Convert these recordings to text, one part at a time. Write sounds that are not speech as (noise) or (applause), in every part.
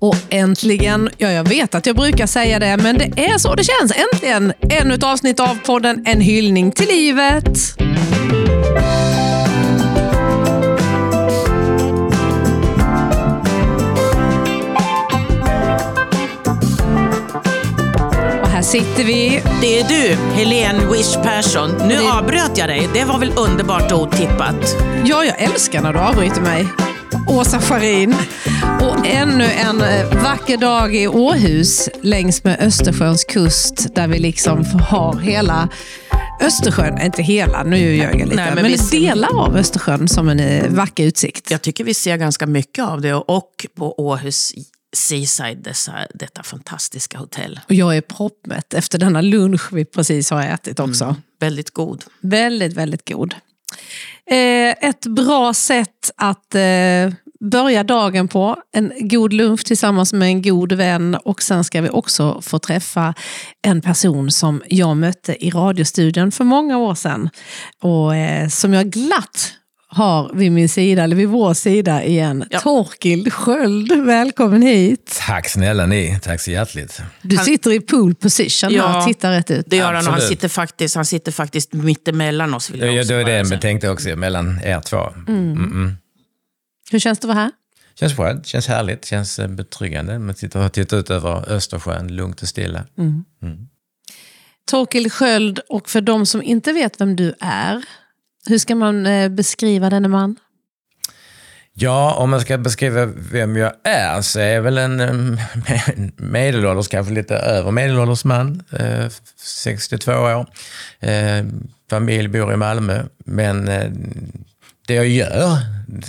Och äntligen, ja jag vet att jag brukar säga det, men det är så det känns. Äntligen ännu ett avsnitt av podden En hyllning till livet. Och här sitter vi. Det är du, Helene Wish Persson. Nu Det- avbröt jag dig. Det var väl underbart otippat? Ja, jag älskar när du avbryter mig. Åsa Scharin. Och ännu en eh, vacker dag i Åhus längs med Östersjöns kust där vi liksom har hela Östersjön, inte hela, nu ljög jag lite, Nej, men men, vi delar av Östersjön som en eh, vacker utsikt. Jag tycker vi ser ganska mycket av det och på Åhus Seaside, dessa, detta fantastiska hotell. Och jag är proppmätt efter denna lunch vi precis har ätit också. Väldigt god. Väldigt, väldigt god. Eh, ett bra sätt att eh, börja dagen på. En god lunch tillsammans med en god vän och sen ska vi också få träffa en person som jag mötte i radiostudion för många år sedan och eh, som jag glatt har vid min sida, eller vid vår sida igen. Ja. Torkild Sköld, välkommen hit. Tack snälla ni, tack så hjärtligt. Du Han- sitter i pool position Ja, och tittar rätt ut. Det gör han och han sitter faktiskt, han sitter faktiskt mittemellan oss. Vill jag Ja, också det var det jag tänkte också, mellan er två. Mm. Hur känns det att vara här? Känns bra, känns härligt, känns eh, betryggande. Man sitter och tittar ut över Östersjön, lugnt och stilla. Torkild Sköld, och för de som inte vet vem du är, hur ska man eh, beskriva denne man? Ja, om man ska beskriva vem jag är så är jag väl en eh, medelålders, kanske lite över medelålders man. Eh, 62 år. Familj, bor i Malmö. Men det jag gör,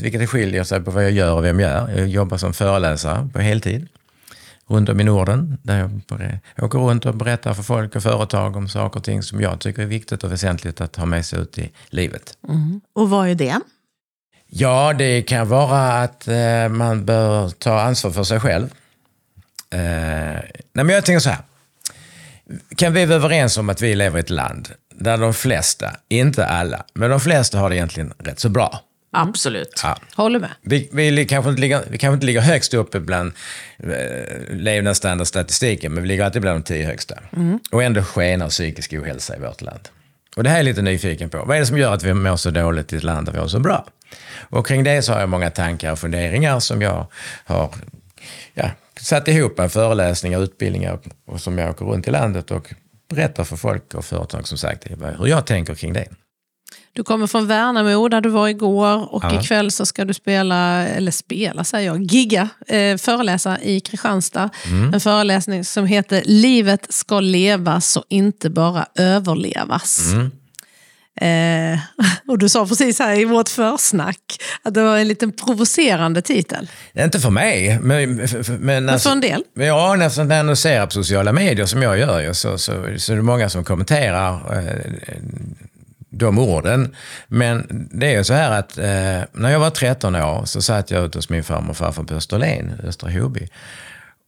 vilket skiljer sig på vad jag gör och vem jag är. Jag jobbar som föreläsare på heltid. Runt om i Norden. Där jag åker runt och berättar för folk och företag om saker och ting som jag tycker är viktigt och väsentligt att ha med sig ut i livet. Och vad är det? Ja, det kan vara att eh, man bör ta ansvar för sig själv. Eh, nej, men jag tänker så här. Kan vi vara överens om att vi lever i ett land där de flesta, inte alla, men de flesta har det egentligen rätt så bra. Absolut. Ja. Håller med. Vi, vi, kanske inte ligger, vi kanske inte ligger högst uppe bland eh, levnadsstandardstatistiken, men vi ligger alltid bland de tio högsta. Och ändå skenar psykisk ohälsa i vårt land. Och det här är jag lite nyfiken på. Vad är det som gör att vi mår så dåligt i ett land där vi har så bra? Och kring det så har jag många tankar och funderingar som jag har ja, satt ihop med föreläsningar, utbildningar och som jag åker runt i landet och berättar för folk och företag som sagt hur jag tänker kring det. Du kommer från Värnamo där du var igår och Ja. ikväll så ska du spela, eller spela säger jag, gigga, eh, föreläsa i Kristianstad. Mm. En föreläsning som heter Livet ska levas och inte bara överlevas. Mm. Eh, (laughs) och du sa precis här i vårt försnack att det var en liten provocerande titel. Inte för mig, men, men, Men alltså, för en del. Men Ja, nästan när jag annonserar på sociala medier som jag gör ju, så, så, så är det många som kommenterar eh, de orden. Men det är ju så här att eh, när jag var 13 år så satt jag ute hos min farmor och farfar på Österlen, Östra Hoby.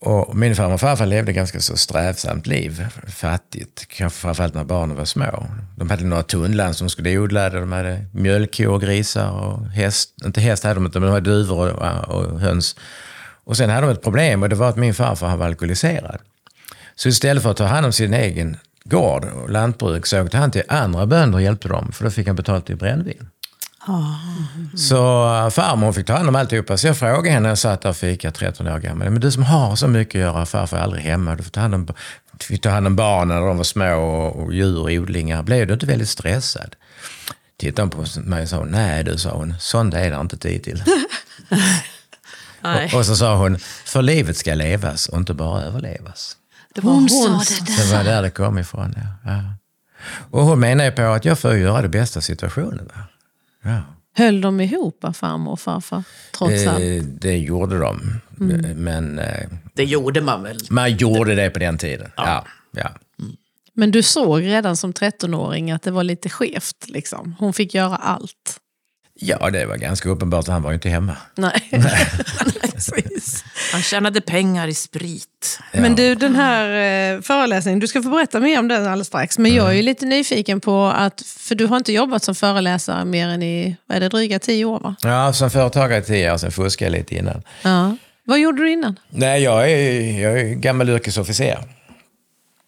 Och min farmor och farfar levde ganska så strävsamt liv, fattigt, kanske framförallt när barnen var små. De hade några tunnland som skulle odla, de hade mjölkkor och grisar och häst, inte häst hade de inte, men de hade duvor och, och höns. Och sen hade de ett problem och det var att min farfar han var alkoholiserad. Så istället för att ta hand om sin egen gård och lantbruk så åkte han till andra bönder och hjälpte dem, för då fick han betalt i brännvin. Så äh, farmor fick ta hand om alltihopa. Så jag frågade henne, jag satt där och fika 13 år gammal. Men du som har så mycket att göra, farfar är aldrig hemma. Du får ta hand om, fick ta hand om barnen när de var små och, och djur och odlingar. Blev du inte väldigt stressad? Tittade hon på mig och sa, nej du, sa hon, sånt är det inte tid till. (laughs) Och, och så sa hon, för livet ska levas och inte bara överlevas. Det var Hon hon, sa det Det var där det kom ifrån. Ja. Ja. Och hon menar ju på att jag får göra det bästa av situationen. Va? Ja. Höll de ihop, farmor och farfar, trots allt? Eh, det gjorde de. Men eh, Det gjorde man väl? man gjorde det på den tiden. Ja. Ja. Men du såg redan som 13-åring att det var lite skevt. Liksom. Hon fick göra allt. Ja, det var ganska uppenbart. Han var ju inte hemma. (laughs) (laughs) Nej. Precis. Han tjänade pengar i sprit. Men du, den här eh, föreläsningen, du ska få berätta mer om den alldeles strax. Men jag är ju Mm. lite nyfiken på att, för du har inte jobbat som föreläsare mer än i, vad är det, dryga tio år va? Ja, som företagare i tio år, sen fuskade jag lite innan. Ja. Vad gjorde du innan? Nej, jag är, jag är gammal yrkesofficer.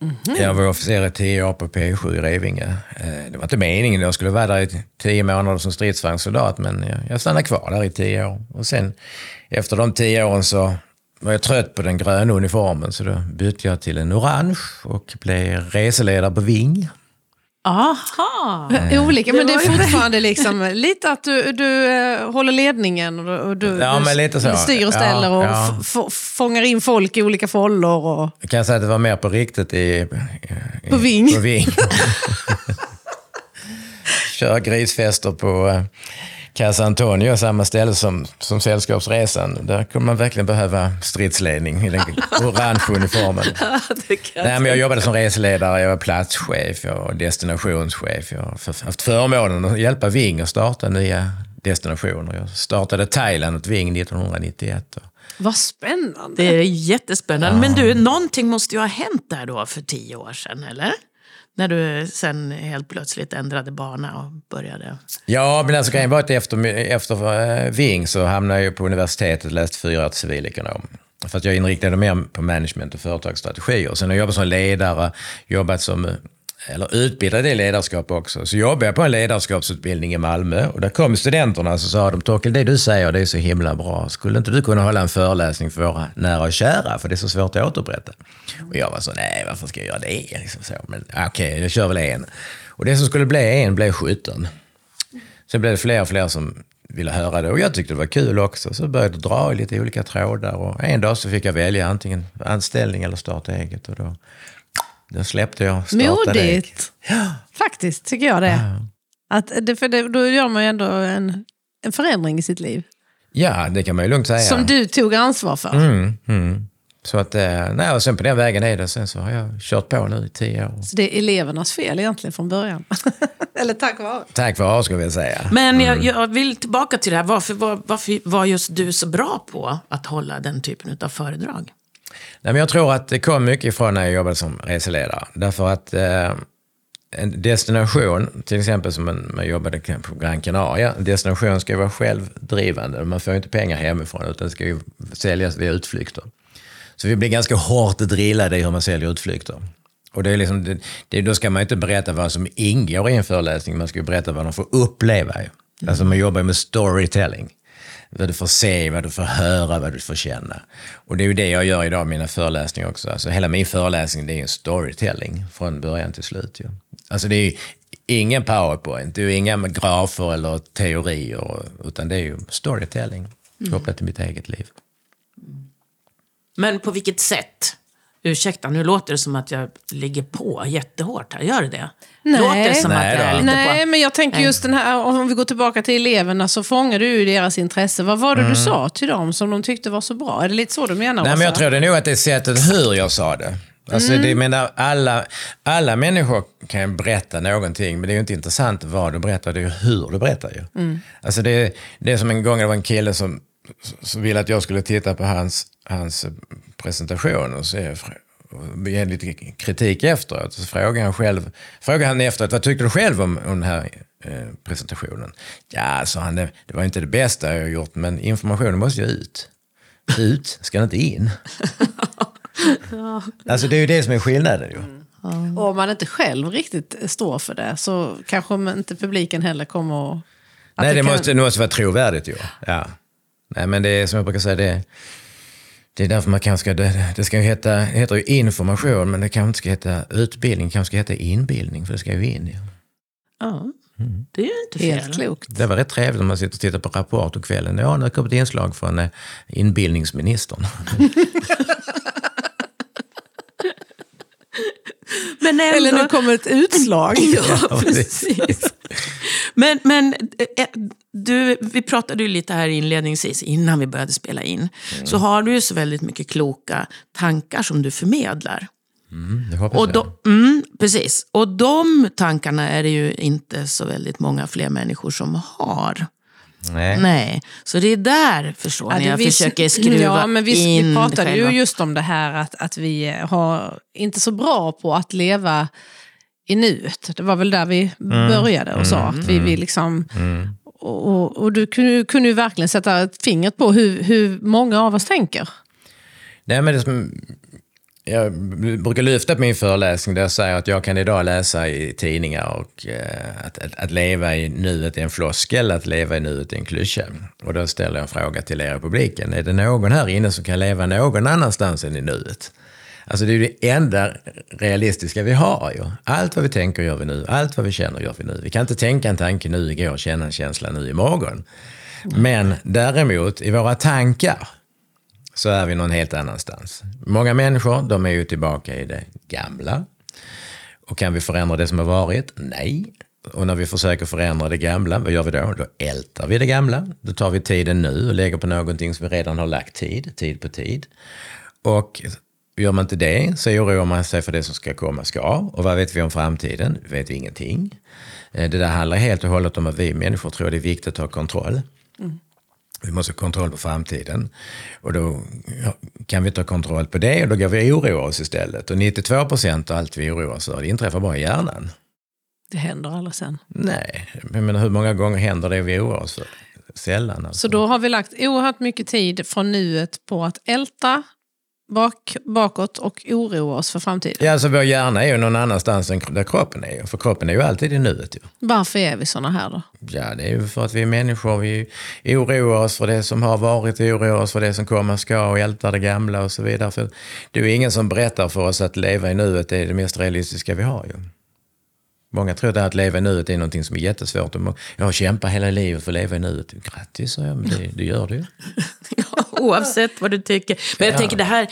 Mm-hmm. Jag var officer i tio år på P7 i Revinge. Eh, det var inte meningen, jag skulle vara där i tio månader som stridsvagnssoldat, men jag- stannade kvar där i tio år. Och sen efter de tio åren så var jag trött på den gröna uniformen, så då bytte jag till en orange och blev reseledare på Ving. Aha! Olika, men det var är fortfarande liksom lite att du, du eh, håller ledningen och du, Ja, du men lite så. styr och ställer Ja, och ja. f- fångar in folk i olika follor. Och... Jag kan säga att det var mer på riktigt i... i På Ving. På Ving. (laughs) Kör grisfester på eh, Casa Antonio, samma ställe som, som Sällskapsresan. Där kommer man verkligen behöva stridsledning i den (laughs) orange uniformen. Nej, men jag jobbade som reseledare, jag var platschef, jag var destinationschef. Jag har haft förmånen att hjälpa Ving att starta nya destinationer. Jag startade Thailand åt Ving 1991. Vad spännande. Det är jättespännande. Men du, någonting måste ju ha hänt där då för tio år sedan, eller? När du sen helt plötsligt ändrade bana och började... Ja, men alltså grejen var att efter, efter eh, Ving så hamnade jag på universitetet och läste fyra år till civilekonom. För att jag inriktade mig mer på management och företagsstrategier. Sen har jag jobbat som ledare, jobbat som, eller utbildad i ledarskap också. Så jobbade jag på en ledarskapsutbildning i Malmö och där kom studenterna och så sa de, Torkel, det du säger det är så himla bra. Skulle inte du kunna hålla en föreläsning för våra nära och kära? För det är så svårt att återupprätta. Och jag var så, nej varför ska jag göra det? Liksom så. Men okej, jag kör väl en. Och det som skulle bli en blev 17. Sen blev det fler och fler som ville höra det och jag tyckte det var kul också. Så började jag dra i lite olika trådar och en dag så fick jag välja antingen anställning eller starta eget. Och då, då släppte jag. Modigt. Faktiskt, tycker jag det. Att det, för det. Då gör man ju ändå en, en förändring i sitt liv. Ja, det kan man ju lugnt säga. Som du tog ansvar för. Mm, mm. Så att, eh, nej, och sen på den vägen är det. Sen så har jag kört på nu i tio år. Så det är elevernas fel egentligen från början. (laughs) Eller tack vare. Tack vare skulle jag säga. Men jag, jag vill tillbaka till det här. Varför var, varför var just du så bra på att hålla den typen av föredrag? Nej, men jag tror att det kom mycket ifrån när jag jobbade som reseledare. Därför att eh, en destination, till exempel som man, man jobbade på Gran Canaria, en destination ska ju vara självdrivande. Man får ju inte pengar hemifrån utan det ska ju säljas via utflykter. Så vi blir ganska hårt drillade i hur man säljer utflykter. Och det är liksom, det, det, då ska man inte berätta vad som ingår i en föreläsning, man ska ju berätta vad de får uppleva. Mm. Alltså man jobbar ju med storytelling. Vad du får se, vad du får höra, vad du får känna. Och det är ju det jag gör idag i mina föreläsningar också. Alltså hela min föreläsning det är en storytelling från början till slut. Ju. Alltså det är ingen powerpoint, det är inga grafer eller teorier, utan det är ju storytelling kopplat till mitt eget liv. Men på vilket sätt? Ursäkta, nu låter det som att jag ligger på jättehårt här. Gör det det? Nej. Låter det som Nej att jag är då. lite Nej, på... men jag tänker just den här, om vi går tillbaka till eleverna så fångar du ju deras intresse. Vad var det du sa till dem som de tyckte var så bra? Är det lite så du menar? Nej, men jag tror det nog att det är sättet hur jag sa det. Alltså, det jag menar, alla, alla människor kan ju berätta någonting, men det är ju inte intressant vad du berättar, det är ju hur du berättar. Ju. Alltså, det, det är som en gång det var en kille som, som ville att jag skulle titta på hans, hans presentation och se, och ge lite kritik efteråt. Så frågade han själv, frågade han efteråt, vad tyckte du själv om, om den här eh, presentationen? Ja, sa han, det, det var inte det bästa jag har gjort, men informationen måste ju ut. Ut, ska den inte in? (laughs) Alltså det är ju det som är skillnaden ju. Och om man inte själv riktigt står för det så kanske inte publiken heller kommer att... Nej, det, kan- måste, det måste vara trovärdigt ju. Ja. Nej, men det är som jag brukar säga, det, det är därför man kanske ska, det, det ska ju heta, det heter ju information, men det kanske inte ska heta utbildning, det kanske ska heta inbildning, för det ska ju in. ju. Ja, det är ju inte fel. Helt klokt. Det var rätt trevligt om man sitter och tittar på Rapport på kvällen. Ja, nu har det kommit inslag från eh, inbildningsministern. (laughs) (laughs) Men ändå... Eller nu kommer ett utslag. (laughs) Ja, precis. Men, men eh, du, vi pratade ju lite här inledningsvis, innan vi började spela in. Så har du ju så väldigt mycket kloka tankar som du förmedlar. Det hoppas Och jag. då, mm, precis. Och de tankarna är det ju inte så väldigt många fler människor som har. Nej. Nej, så det är där, förstår Ja, ni, jag vi- försöker skruva ja, men vi, in Vi pratade själva. ju just om det här att, att vi har inte så bra på att leva i nuet. Det var väl där vi började och sa att vi, vi liksom... och, och du kunde, kunde ju verkligen sätta fingret på hur, hur många av oss tänker. Nej, men det som, jag brukar lyfta på min föreläsning där jag säger att jag kan idag läsa i tidningar och eh, att, att, att, leva i nuet är en floskel, att leva i nuet är en klyscha. Och då ställer jag en fråga till er i publiken. Är det någon här inne som kan leva någon annanstans än i nuet? Alltså det är det enda realistiska vi har ju. Allt vad vi tänker gör vi nu, allt vad vi känner gör vi nu. Vi kan inte tänka en tanke nu igår och känna en känsla nu imorgon. Men däremot i våra tankar så är vi någon helt annanstans. Många människor, de är ju tillbaka i det gamla. Och kan vi förändra det som har varit? Nej. Och när vi försöker förändra det gamla, vad gör vi då? Då ältar vi det gamla. Då tar vi tiden nu och lägger på någonting som vi redan har lagt tid, tid på tid. Och Gör man inte det så oroar man sig för det som ska komma ska. Och vad vet vi om framtiden? Vi vet ingenting. Eh, det där handlar helt och hållet om att vi människor tror det är viktigt att ha kontroll. Mm. Vi måste ha kontroll på framtiden. Och då kan vi inte ha kontroll på det och då går vi och oroar oss istället. Och 92 procent av allt vi oroar oss för, det inträffar bara i hjärnan. Det händer aldrig sen. Nej, men hur många gånger händer det vi oroar oss för? Sällan. Alltså. Så då har vi lagt oerhört mycket tid från nuet på att älta bak, bakåt och oroa oss för framtiden. Ja, alltså vår hjärna är ju någon annanstans än där kroppen är. För kroppen är ju alltid i nuet. Ju. Varför är vi såna här då? Ja, det är ju för att vi är människor. Vi oroar oss för det som har varit, oroar oss för det som komma ska och ältar det gamla och så vidare. För det är ju ingen som berättar för oss att leva i nuet är det mest realistiska vi har. Ju. Många tror att leva i nuet är någonting som är jättesvårt. Jag har kämpat hela livet för att leva i nuet. Grattis, sa jag, men det, det gör du ju. Oavsett vad du tycker. Men jag ja. tänker det här,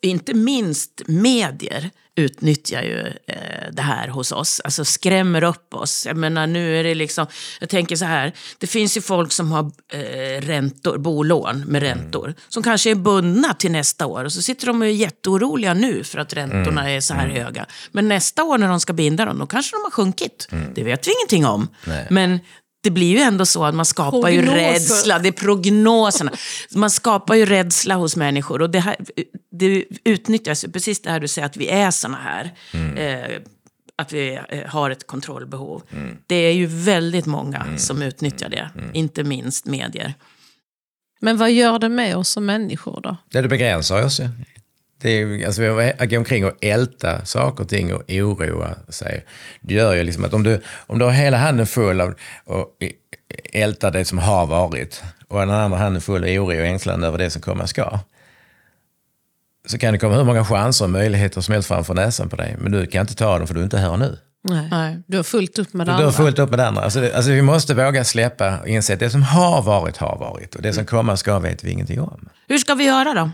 inte minst medier utnyttjar ju eh, det här hos oss. Alltså skrämmer upp oss. Jag menar nu är det liksom, jag tänker så här. Det finns ju folk som har eh, räntor, bolån med räntor. Mm. Som kanske är bundna till nästa år. Och så sitter de och är jätteoroliga nu för att räntorna mm. är så här mm. höga. Men nästa år när de ska binda dem, då kanske de har sjunkit. Mm. Det vet vi ingenting om. Nej. Men det blir ju ändå så att man skapar Prognoser. ju rädsla. Det är prognoserna. Man skapar ju rädsla hos människor. Och det, här, det utnyttjas, precis det här du säger, att vi är såna här. Mm. Eh, att vi eh, har ett kontrollbehov. Mm. Det är ju väldigt många mm. som utnyttjar det, mm. inte minst medier. Men vad gör det med oss som människor då? Det, det begränsar oss. Det är, alltså, att gå omkring och älta saker och ting och oroa sig. Det gör ju liksom att om du, om du har hela handen full av och ältar det som har varit och den andra handen full av oro och ängslan över det som komma ska. Så kan det komma hur många chanser och möjligheter som helst framför näsan på dig. Men du kan inte ta dem för du är inte här nu. Nej. du har fullt upp med det du, andra. Du har fullt upp med det andra. Alltså, det, alltså, vi måste våga släppa och inse att det som har varit har varit och det som komma ska vet vi ingenting om. Hur ska vi göra då,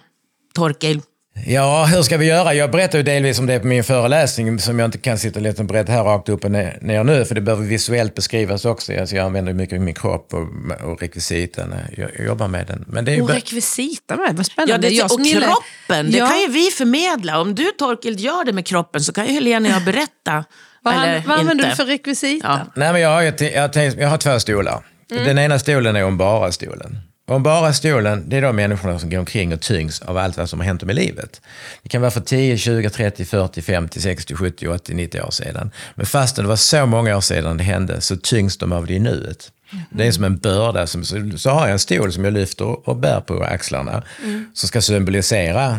Torkel? Ja, hur ska vi göra? Jag berättar ju delvis om det på min föreläsning som jag inte kan sitta och lite berätta här rakt upp och ner, nu, för det behöver visuellt beskrivas också. Alltså jag använder mycket min kropp och, och rekvisita när jag jobbar med den. Men det är och rekvisita med, vad spännande. Ja, det, jag och gillar... kroppen, det ja. kan ju vi förmedla. Om du Torkild gör det med kroppen så kan ju Helena och jag berätta. (laughs) vad, eller vad använder du för rekvisita? Ja. Nej, men jag, har, jag, jag, jag har två stolar. Mm. Den ena stolen är om bara stolen. Om bara stolen, det är de människorna som går omkring och tyngs av allt vad som har hänt i livet. Det kan vara för 10, 20, 30, 40, 50, 60, 70, 80, 90 år sedan. Men fastän det var så många år sedan det hände så tyngs de av det i nuet. Mm. Det är som en börda. Som, så, så har jag en stol som jag lyfter och bär på axlarna. Mm. Som ska symbolisera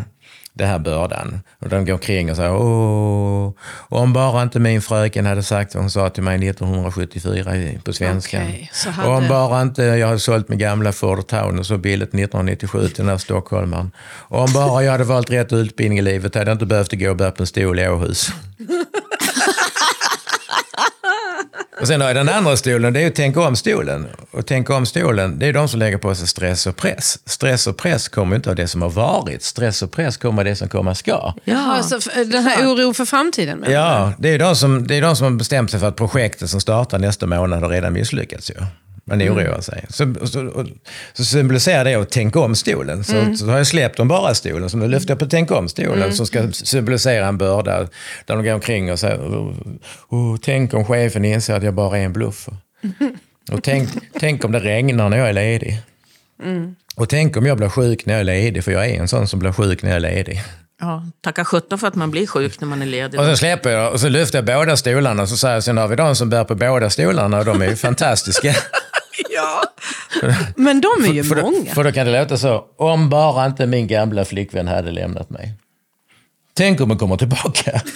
den här bördan. Och de går omkring och säger åh, om bara inte min fröken hade sagt vad hon sa till mig 1974 på svenska. Okay, hade... Och om bara inte jag hade sålt min gamla Ford Town så billigt 1997 till den här stockholmaren. Och om bara jag hade valt rätt utbildning i livet hade jag inte behövt gå och bära på en stol i Åhus. (laughs) Och sen har jag den andra stolen, det är ju tänk om stolen. Och tänk om stolen, det är de som lägger på sig stress och press. Stress och press kommer inte av det som har varit. Stress och press kommer av det som komma ska. Ja, alltså den här oron för framtiden? Ja, det är, de som, det är de som har bestämt sig för att projektet som startar nästa månad har redan misslyckats. Ju. Man mm. oroar mm. sig. Så, så, så symboliserar det att tänka om stolen. Så, mm. så har jag släppt om bara stolen, så nu lyfter jag på tänk om stolen mm. som ska symbolisera en börda. Där de går omkring och säger, oh, oh, tänk om chefen inser att jag bara är en bluff. (laughs) Och tänk, tänk om det regnar när jag är ledig. Mm. Och tänk om jag blir sjuk när jag är ledig, för jag är en sån som blir sjuk när jag är ledig. Ja, tacka sjutton för att man blir sjuk när man är ledig. Och så släpper jag och så lyfter jag båda stolarna och så säger jag, sen har vi de som bär på båda stolarna och de är ju (laughs) fantastiska. Ja. (laughs) Men de är ju För då, många. för då kan det låta så, om bara inte min gamla flickvän hade lämnat mig. Tänk om hon kommer tillbaka. (laughs)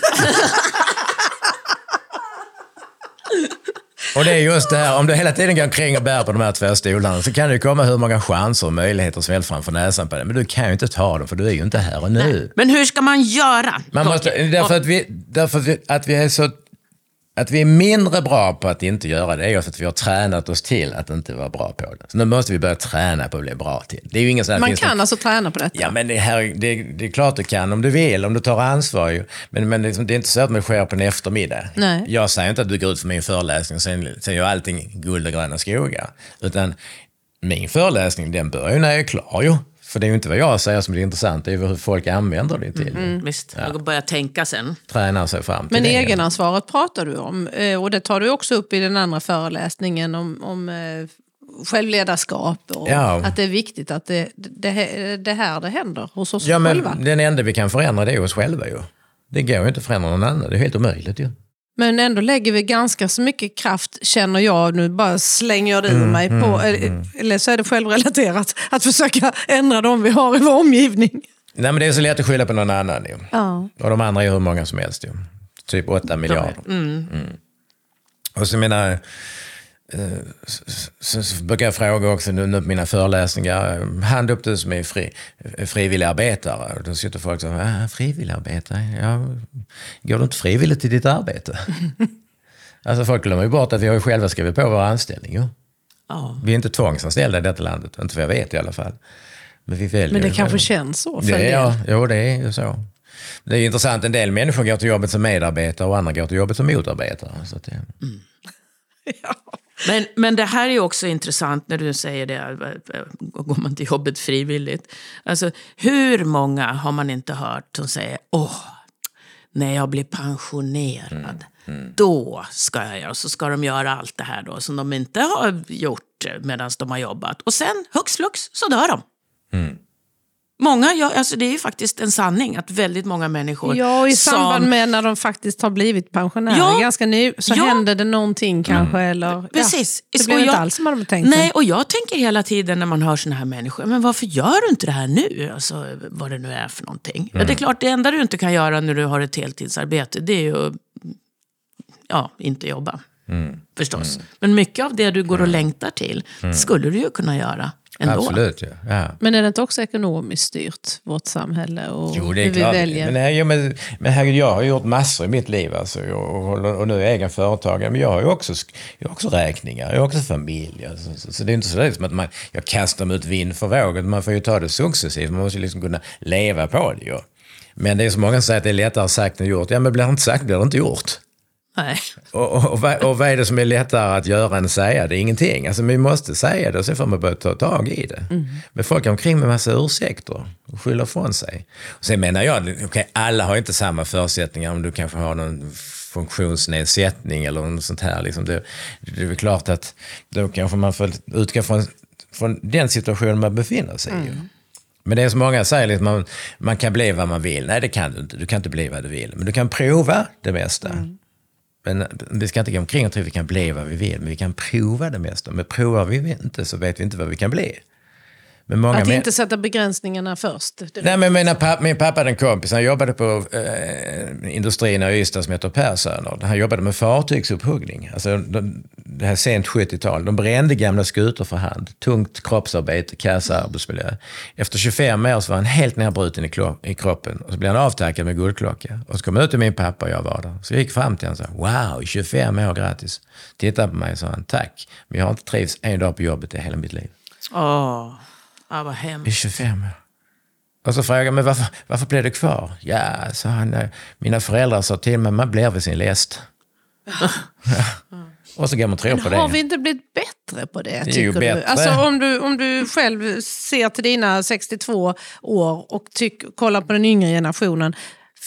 Och det är just det här, om du hela tiden går omkring och bär på de här två stolarna så kan det ju komma hur många chanser och möjligheter som helst framför näsan på dig. Men du kan ju inte ta dem för du är ju inte här och nu. Men hur ska man göra? Man måste, därför att vi, därför att vi, att vi är så att vi är mindre bra på att inte göra det är att vi har tränat oss till att inte vara bra på det. Så nu måste vi börja träna på att bli bra till. Det är ju ingen sån Man det- kan alltså träna på detta. Ja, men det, här, det, det är klart du kan om du vill, om du tar ansvar. Ju. Men, men liksom, det är inte så att det sker på en eftermiddag. Nej. Jag säger inte att du går ut för min föreläsning och sen, sen gör allting guld och gröna skogar. Utan min föreläsning, den börjar ju när jag är klar ju. För det är ju inte vad jag säger som är intressant, det är ju hur folk använder det till. Mm. Visst, jag börjar tänka sen. Tränar sig fram till Men det. egenansvaret pratar du om eh, och det tar du också upp i den andra föreläsningen om, om eh, självledarskap och Ja. att det är viktigt att det, det, det här det händer hos oss Ja, men själva. den enda vi kan förändra det är oss själva ju. Det går ju inte att förändra någon annan, det är helt omöjligt ju. Men ändå lägger vi ganska så mycket kraft, känner jag, nu bara slänger jag det Mm, ur mig, på, eller- eller så är det självrelaterat, (laughs) att försöka ändra de vi har i vår omgivning. Nej, men det är så lätt att skylla på någon annan ju. Ja. Och de andra är hur många som helst ju. Typ 8 miljarder. Mm. Och så menar eh, så, så, brukar jag fråga också nu, nu på mina föreläsningar, eh, hand upp du som är fri, frivilligarbetare. Och då sitter folk så ah, frivilligarbetare? Ja, går du inte frivilligt till ditt arbete? (laughs) alltså folk glömmer ju bort att vi har ju själva skrivit på vår anställning ju. Ja. Vi är inte tvångsanställda i detta landet, inte vad jag vet i alla fall. Men vi väljer Men det kanske känns så för Det en del. ja, jo, det är ju så. Det är intressant, en del människor går till jobbet som medarbetare och andra går till jobbet som motarbetare. Så det, (laughs) Men, men det här är också intressant när du säger det, eh, går man till jobbet frivilligt. Alltså, hur många har man inte hört som säger åh, när jag blir pensionerad, då ska jag göra, och så ska de göra allt det här då som de inte har gjort medan de har jobbat. Och sen, hux flux, så dör de. Många, gör, alltså det är ju faktiskt en sanning att väldigt många människor Ja, och i som- samband med när de faktiskt har blivit pensionärer, Ja. ganska ny, så Ja. händer det någonting kanske. Eller, Precis. Ja, det blir inte jag- alls som man hade tänkt sig. Nej, och jag tänker hela tiden när man hör såna här människor, men varför gör du inte det här nu? Alltså, vad det nu är för någonting. Ja, det är klart, det enda du inte kan göra när du har ett heltidsarbete, det är ju ja, inte jobba. Förstås. Men mycket av det du går och längtar till, skulle du ju kunna göra ändå. absolut, ja. ja. Men är det inte också ekonomiskt styrt, vårt samhälle och Jo, det är hur vi klart. väljer? Men, nej, men, men herregud, jag har gjort massor i mitt liv. Alltså, och, och, och nu är jag egen företagare. Men jag har ju också, jag har också räkningar, jag har också familj. Alltså, så, så det är inte så liksom att man, jag kastar mig ut vind för våg. Man får ju ta det successivt. Man måste ju liksom kunna leva på det. Ju. Men det är så många som säger att det är lättare sagt än gjort. Ja, men blir det inte sagt blir det inte gjort. Nej. Och, och, och, vad, och vad är det som är lättare att göra än att säga? Det är ingenting. Alltså, vi måste säga det och sen får man börja ta tag i det. Men folk går omkring med massa ursäkter och skyller ifrån sig. Och sen menar jag, okej, alla har inte samma förutsättningar om du kanske har någon funktionsnedsättning eller något sånt här. Liksom det, det är klart att då kanske man får utgå från, från den situationen man befinner sig i. Men det är som många säger, liksom, man, man kan bli vad man vill. Nej, det kan du inte. Du kan inte bli vad du vill. Men du kan prova det mesta. Men vi ska inte gå omkring och tro att vi kan bli vad vi vill, men vi kan prova det mesta. Men provar vi inte så vet vi inte vad vi kan bli. Men många Att inte sätta begränsningarna först. Nej, men mina papp, min pappa hade en kompis, han jobbade på eh, industrin i Ystad som heter Persöner. Han jobbade med fartygsuppuggning. Alltså, de, det här sent 70-tal. De brände gamla skutor för hand. Tungt kroppsarbete, kass arbetsmiljö. Efter 25 år så var han helt nedbruten i, i kroppen. Och så blev han avtackad med guldklocka. Och så kom jag ut till min pappa och jag var där. Så jag gick fram till honom och sa, wow, 25 år, grattis. Tittade på mig och sa han, tack. Men jag har inte trivts en dag på jobbet i hela mitt liv. Åh, ja, vad I hemskt. 25 år. Och så frågade jag, men varför, varför blev du kvar? Ja, sa han, "eh, mina föräldrar sa till mig, man blir vid sin läst. (laughs) ja. Och så går man tror på Har det. vi inte blivit bättre på det? ju Tycker du? bättre. Alltså, om, du, om du själv ser till dina 62 år och tyck, kollar på den yngre generationen.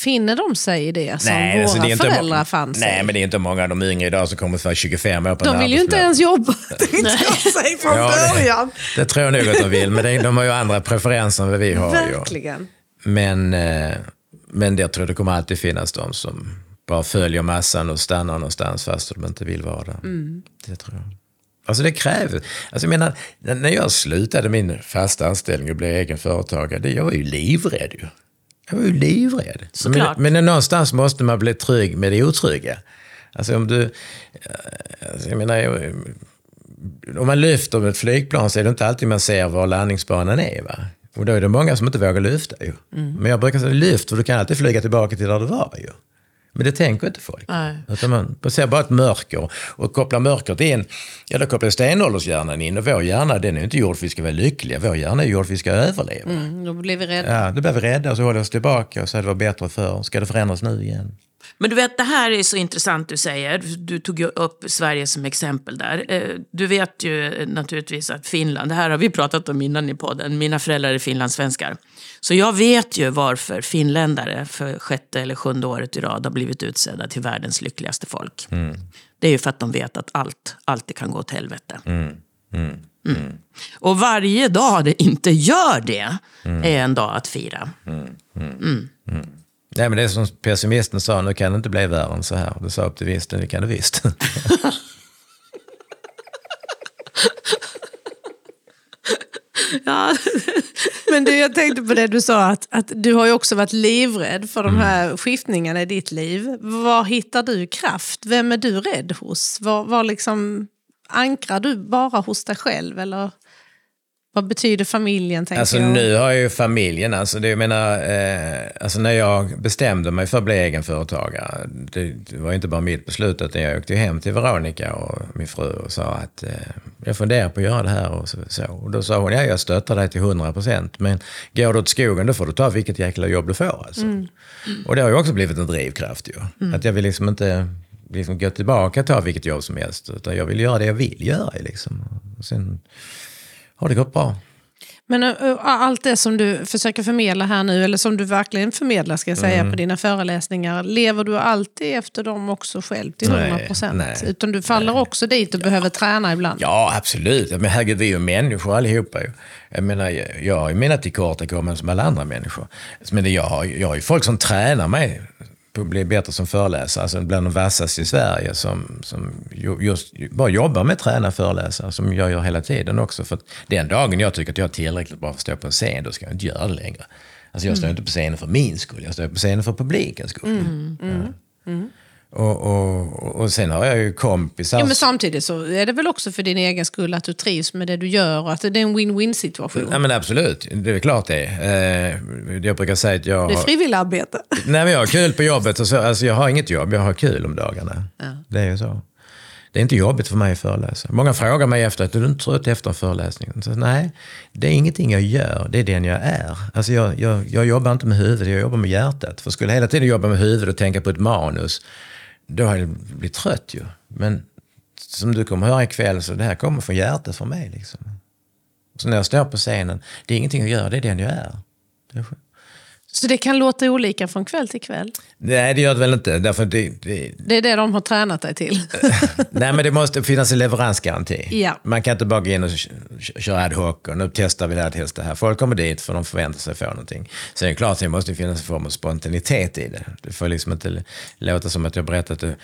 Finner de sig i det som våra alltså, det är inte må- föräldrar fann sig Nej, men det är inte många av de yngre idag som kommer vara 25 år på De vill ju inte ens jobba, (laughs) tänkte jag säga från Ja, det- början. Det tror jag nog att de vill, men det, de har ju andra preferenser än vad vi har. Verkligen. Men, eh, men jag tror det kommer alltid finnas de som bara följer massan och stannar någonstans fast de inte vill vara där. Mm. Det tror jag. Alltså det krävs. Alltså jag menar, när jag slutade min fasta anställning och blev egen företagare, det, jag var ju livrädd ju. Jag var ju livrädd. Såklart. Men, men någonstans måste man bli trygg med det otrygga. Alltså om du... Alltså jag menar, jag, om man lyfter med ett flygplan så är det inte alltid man ser var landningsbanan är. Va? Och då är det många som inte vågar lyfta ju. Mm. Men jag brukar säga lyft, för du kan alltid flyga tillbaka till där du var ju. Men det tänker inte folk. Nej. Utan man ser bara ett mörker och kopplar mörkret in, ja då kopplar stenåldershjärnan in och vår hjärna den är inte gjord för att vi ska vara lyckliga, vår hjärna är gjord för att vi ska överleva. Mm, då blir vi rädda. Ja, då blir vi rädda och så håller vi oss tillbaka och så det var bättre förr. Ska det förändras nu igen? Men du vet, det här är så intressant du säger. Du tog ju upp Sverige som exempel där. Eh, Du vet ju naturligtvis att Finland, det här har vi pratat om innan i podden, mina föräldrar är finlandssvenskar. Så jag vet ju varför finländare för sjätte eller sjunde året i rad har blivit utsedda till världens lyckligaste folk. Det är ju för att de vet att allt alltid kan gå åt helvete. Mm. Och varje dag det inte gör det är en dag att fira. Nej, men det är som pessimisten sa, nu kan det inte bli värre än så här. Du sa optimisten, det kan det visst. (laughs) Ja. Men du, jag tänkte på det du sa, att, att du har ju också varit livrädd för de här skiftningarna i ditt liv. Var hittar du kraft? Vem är du rädd hos? Var, var liksom, ankrar du bara hos dig själv? Eller vad betyder familjen? Tänker Alltså jag? nu har jag ju familjen, alltså det jag menar, eh, alltså när jag bestämde mig för att bli egenföretagare, det, det var ju inte bara mitt beslut, utan jag åkte hem till Veronica och min fru och sa att eh, jag funderar på att göra det här och så. så. Och då sa hon, ja jag stöttar dig till 100 procent, men går du åt skogen då får du ta vilket jäkla jobb du får. Alltså. Och det har ju också blivit en drivkraft ju. Att jag vill liksom inte liksom gå tillbaka och ta vilket jobb som helst, utan jag vill göra det jag vill göra. Liksom. Och sen har det gått bra. Men allt det som du försöker förmedla här nu, eller som du verkligen förmedlar ska jag säga Mm. på dina föreläsningar, lever du alltid efter dem också själv till Nej, 100 procent? nej, Utan du faller också dit och behöver träna ibland? Ja, absolut. Men herregud, vi är ju människor allihopa. Ju. Jag menar, jag har ju mina tillkortakommanden som alla andra människor. Men jag, har, jag har ju folk som tränar mig bli bättre som föreläsare. Alltså bland de vassaste i Sverige som, som ju- just bara jobbar med träna föreläsare, som jag gör hela tiden också. För att den dagen jag tycker att jag är tillräckligt bra för att stå på en scen, då ska jag inte göra det längre. Alltså jag står inte på scenen för min skull, jag står på scenen för publikens skull. Ja. Och, och, och sen har jag ju kompisar. Ja, men samtidigt så är det väl också för din egen skull att du trivs med det du gör och att det är en win-win situation. Ja, men absolut, det är klart det. Eh, jag brukar säga att jag Det är frivilligarbete. nej, men jag har kul på jobbet. Och så, alltså, jag har inget jobb, jag har kul om dagarna. Det är ju så. Det är inte jobbigt för mig att föreläsa. Många frågar mig efter att är du inte trött efter en föreläsning? Så, nej, det är ingenting jag gör, det är den jag är. Alltså, jag, jag, jag jobbar inte med huvudet, jag jobbar med hjärtat. För skulle jag hela tiden jobba med huvudet och tänka på ett manus, då har jag blivit trött ju. Men som du kommer höra ikväll, så det här kommer från hjärtat för mig. Liksom. Så när jag står på scenen, det är ingenting jag gör, det är den jag är. Det är skönt. Så det kan låta olika från kväll till kväll. Nej, det gör det väl inte. Därför det, det, Det är det de har tränat dig till. (laughs) nej, men det måste finnas en leveransgaranti. Ja. Man kan inte bara gå in och kö- köra ad hoc och nu testar vi det här, testar det här. Folk kommer dit för de förväntar sig få någonting. Sen är det klart att det måste finnas en form av spontanitet i det. Det får liksom inte låta som att jag berättat det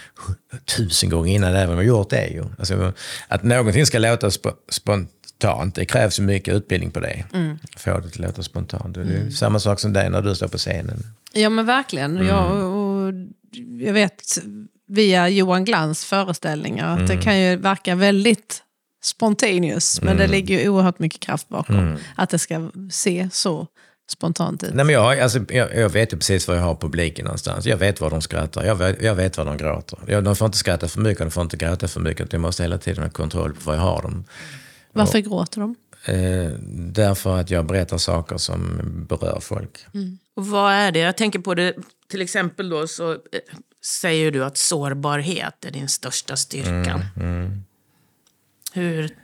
tusen gånger innan, även om jag gjort det. Ju. Alltså, att någonting ska låta sp- spontant, det krävs ju mycket utbildning på det. Få det att låta spontant. Det är samma sak som dig när du står på scenen. Ja men verkligen. Jag, och, jag vet via Johan Glans föreställningar att det kan ju verka väldigt spontaneous. Men det ligger ju oerhört mycket kraft bakom. Att det ska se så spontant ut. Nej, men jag, alltså, jag, jag vet ju precis var jag har publiken någonstans. Jag vet var de skrattar, jag vet, jag vet var de gråter. Jag, de får inte skratta för mycket, de får inte gråta för mycket. Jag måste hela tiden ha kontroll på var jag har dem. Varför gråter de? Eh, därför att jag berättar saker som berör folk. Och vad är det? Jag tänker på det, till exempel då så eh, säger du att sårbarhet är din största styrka. Hur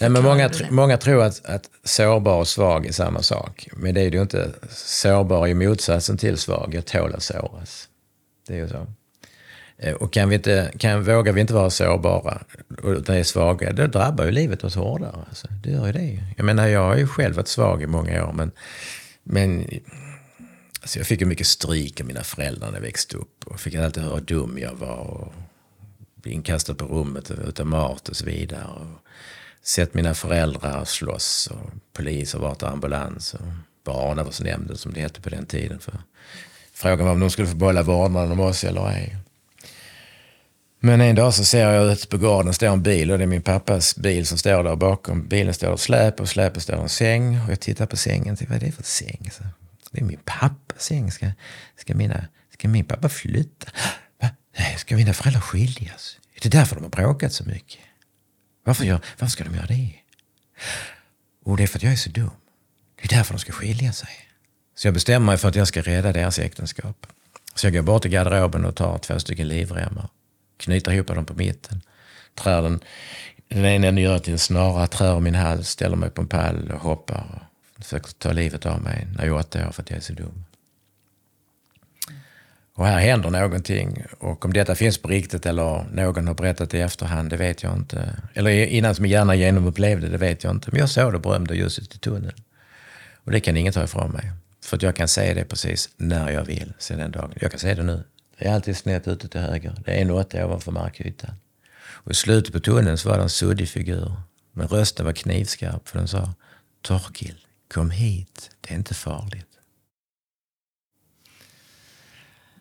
Nej, men många, tr- många tror att, att sårbar och svag är samma sak. Men det är det ju inte. Sårbar är motsatsen till svag. Jag tål att såras. Det är ju så. Eh, och kan vi inte, kan, vågar vi inte vara sårbara utan är svaga, då drabbar ju livet oss hårdare. Alltså, det gör ju det. Jag menar, jag har ju själv varit svag i många år, men, men alltså, jag fick ju mycket stryk av mina föräldrar när jag växte upp. Och fick alltid höra hur dum jag var. Och inkastad på rummet utan mat och så vidare. Och sett mina föräldrar slåss och polis och varit ambulans och barnavårdsnämnden som det hette på den tiden. För frågan var om de skulle få behålla vårdnaden om oss eller ej. Men en dag så ser jag ute på gården står en bil och det är min pappas bil som står där bakom. Bilen står och släp och släpet står en säng. Och jag tittar på sängen och tänker, vad är det för säng? Så, det är min pappas säng. Ska, ska, mina, ska min pappa flytta? Va? Nej, ska mina föräldrar skiljas? Är det därför de har bråkat så mycket? Varför, gör, varför ska de göra det? Och det är för att jag är så dum. Det är därför de ska skilja sig. Så jag bestämmer mig för att jag ska rädda deras äktenskap. Så jag går bort till garderoben och tar två stycken livremmar knyter ihop dem på mitten. Trär den, den ena gör till en snara, trär min hals, ställer mig på en pall och hoppar. Och försöker ta livet av mig när jag är åtta år för att jag är så dum. Och här händer någonting. Och om detta finns på riktigt eller någon har berättat det i efterhand, det vet jag inte. Eller innan som gärna genomupplevde det vet jag inte. Men jag såg det berömda ljuset i tunneln. Och det kan ingen ta ifrån mig. För att jag kan säga det precis när jag vill sen den dagen. Jag kan säga det nu. Det är alltid snett ute till höger. Det är en åtta ovanför markytan. Och i slutet på tunneln så var det en suddig figur. Men rösten var knivskarp för den sa Torkil, kom hit. Det är inte farligt.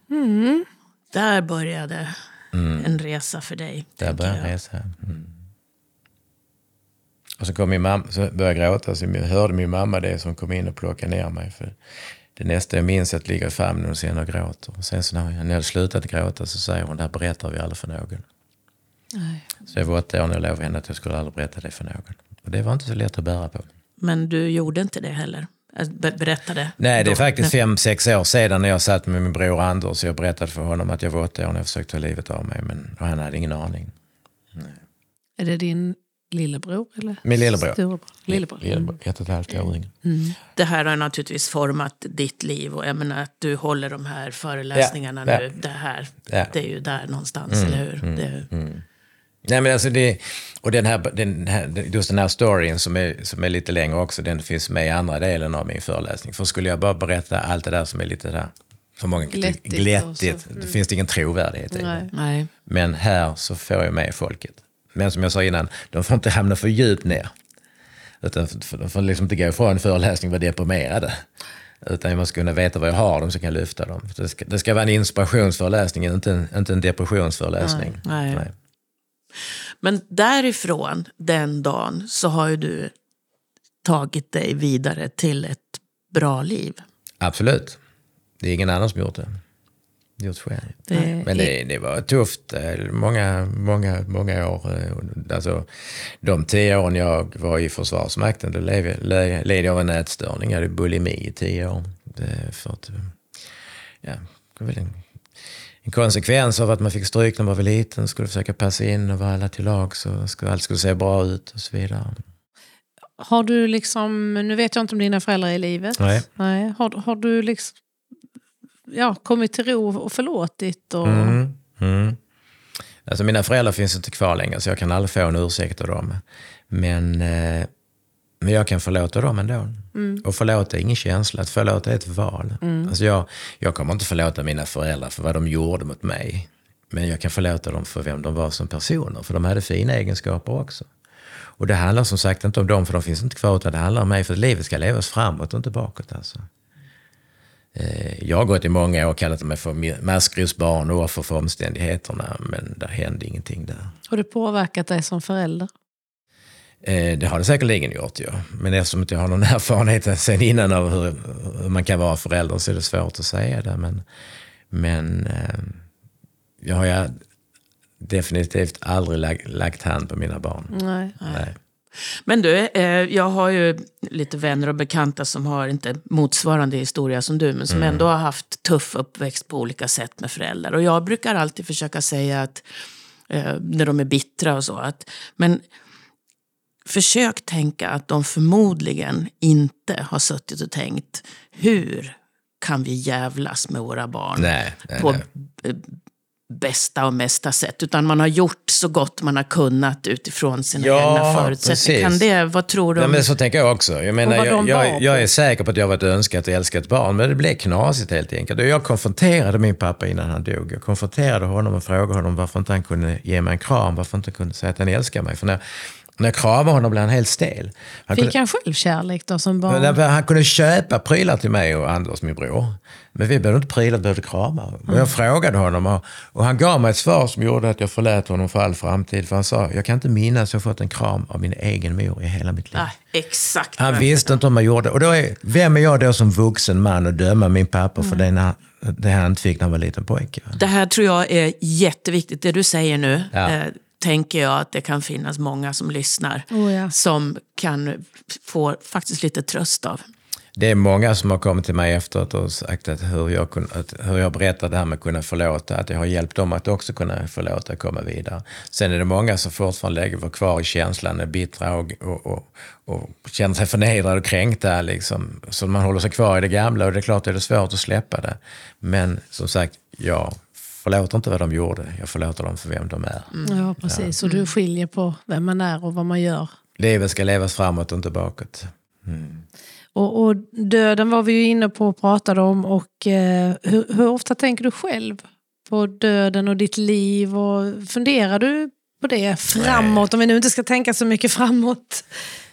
Mm. Där började mm. en resa för dig. Där började en resa. Mm. Och så, kom min mamma, så började jag gråta, så hörde min mamma det som kom in och plockade ner mig. För det nästa jag minns är att ligga i famnen och sen och gråter. Och sen så när jag hade slutat gråta så säger hon, det här berättar vi aldrig för någon. Nej. Så jag var åtta år när jag lovade henne att jag skulle aldrig berätta det för någon. Och det var inte så lätt att bära på. Men du gjorde inte det heller? Berättade? Nej, det är faktiskt fem, sex år sedan när jag satt med min bror Anders och jag berättade för honom att jag var åtta år när jag försökte ta livet av mig. Men han hade ingen aning. Nej. Är det din Lillebror? Eller? Min lillebror. Lillebror. lillebror. Ett och ett halvt år yngre. Mm. Det här har naturligtvis format ditt liv. Och jag menar att du håller de här föreläsningarna ja. nu. Det här, ja. det är ju där någonstans, mm. eller hur? Mm. Det... Mm. Nej, men alltså det, och den här, den här, just den här storyn som är, som är lite längre också, den finns med i andra delen av min föreläsning. För skulle jag bara berätta allt det där som är lite där, för många glättigt, glättigt mm. det finns det ingen trovärdighet i. Nej. Men här så får jag med folket. Men som jag sa innan, de får inte hamna för djupt ner. Utan de får liksom inte gå ifrån en föreläsning och vara deprimerade. Utan jag måste kunna veta vad jag har dem så kan jag lyfta dem. Det ska, det ska vara en inspirationsföreläsning, inte en, inte en depressionsföreläsning. Nej, nej. nej. Men därifrån, den dagen, så har ju du tagit dig vidare till ett bra liv. Absolut. Det är ingen annan som gjort det gjort själv. Det Men det, det, var tufft eh, många, många, många år. Eh, alltså, de tio åren jag var i Försvarsmakten då led jag av en ätstörning. Jag hade bulimi i tio år. Det, för att, ja, en, en konsekvens av att man fick stryk när man var liten, skulle försöka passa in och vara alla till lag så skulle allt skulle se bra ut och så vidare. Har du liksom, nu vet jag inte om dina föräldrar är i livet. Nej. Nej. Har, har du liksom ja, kommit till ro och förlåtit? Och... Mm, mm. Alltså mina föräldrar finns inte kvar längre så jag kan aldrig få en ursäkt av dem. Men, eh, men jag kan förlåta dem ändå. Mm. Och förlåta är ingen känsla, att förlåta är ett val. Mm. Alltså jag, jag kommer inte förlåta mina föräldrar för vad de gjorde mot mig. Men jag kan förlåta dem för vem de var som personer, för de hade fina egenskaper också. Och det handlar som sagt inte om dem, för de finns inte kvar, utan det handlar om mig, för livet ska levas framåt och inte bakåt. Alltså. Eh, jag har gått i många år och kallat mig för maskrosbarn och offer för omständigheterna, men det hände ingenting där. Har det påverkat dig som förälder? Eh, det har det säkerligen gjort, ja. Men eftersom jag inte har någon (laughs) erfarenhet sen innan av hur, hur, man kan vara förälder så är det svårt att säga det. Men, men eh, jag har definitivt aldrig lagt, lagt hand på mina barn. Nej. Nej. Men du, eh, jag har ju lite vänner och bekanta som har inte motsvarande historia som du, men som mm. ändå har haft tuff uppväxt på olika sätt med föräldrar. Och jag brukar alltid försöka säga att, eh, när de är bittra och så, att men försök tänka att de förmodligen inte har suttit och tänkt, hur kan vi jävlas med våra barn? Nej, nej, på nej bästa och mesta sätt, utan man har gjort så gott man har kunnat utifrån sina Ja, egna förutsättningar. Kan det, vad tror du? Ja, om- men så tänker jag också. Jag, menar, jag, var jag, jag är säker på att jag varit önskat och älskat barn, men det blev knasigt helt enkelt. Jag konfronterade min pappa innan han dog. Jag konfronterade honom och frågade honom varför inte han kunde ge mig en kram, varför inte han kunde säga att han älskar mig. För när, när jag kramade honom blev han helt stel. Han Fick han självkärlek då som barn? Han kunde köpa prylar till mig och Anders, min bror. Men vi behövde inte prylar, vi behövde kramar. Och jag frågade honom och, och han gav mig ett svar som gjorde att jag förlät honom för all framtid. För han sa, jag kan inte minnas att jag fått en kram av min egen mor i hela mitt liv. Ah, exakt. Han visste inte om jag gjorde Och då är, vem är jag då som vuxen man att döma min pappa för det, när, det han inte fick när han var liten pojke? Det här tror jag är jätteviktigt. Det du säger nu, Ja. eh, tänker jag att det kan finnas många som lyssnar Oh ja. som kan få faktiskt lite tröst av. Det är många som har kommit till mig efteråt och sagt att hur jag, kun, att hur jag berättar det här med att kunna förlåta, att jag har hjälpt dem att också kunna förlåta och komma vidare. Sen är det många som fortfarande lägger kvar i känslan, är bittra och, och, och, och känner sig förnedrade och kränkta. Liksom. Så man håller sig kvar i det gamla och det är klart att det är svårt att släppa det. Men som sagt, jag förlåter inte vad de gjorde, jag förlåter dem för vem de är. Ja, precis. Och du skiljer på vem man är och vad man gör. Livet ska levas framåt och inte bakåt. Och, och döden var vi ju inne på och pratade om. Och, eh, hur, hur ofta tänker du själv på döden och ditt liv? Och funderar du på det framåt? Om vi nu inte ska tänka så mycket framåt.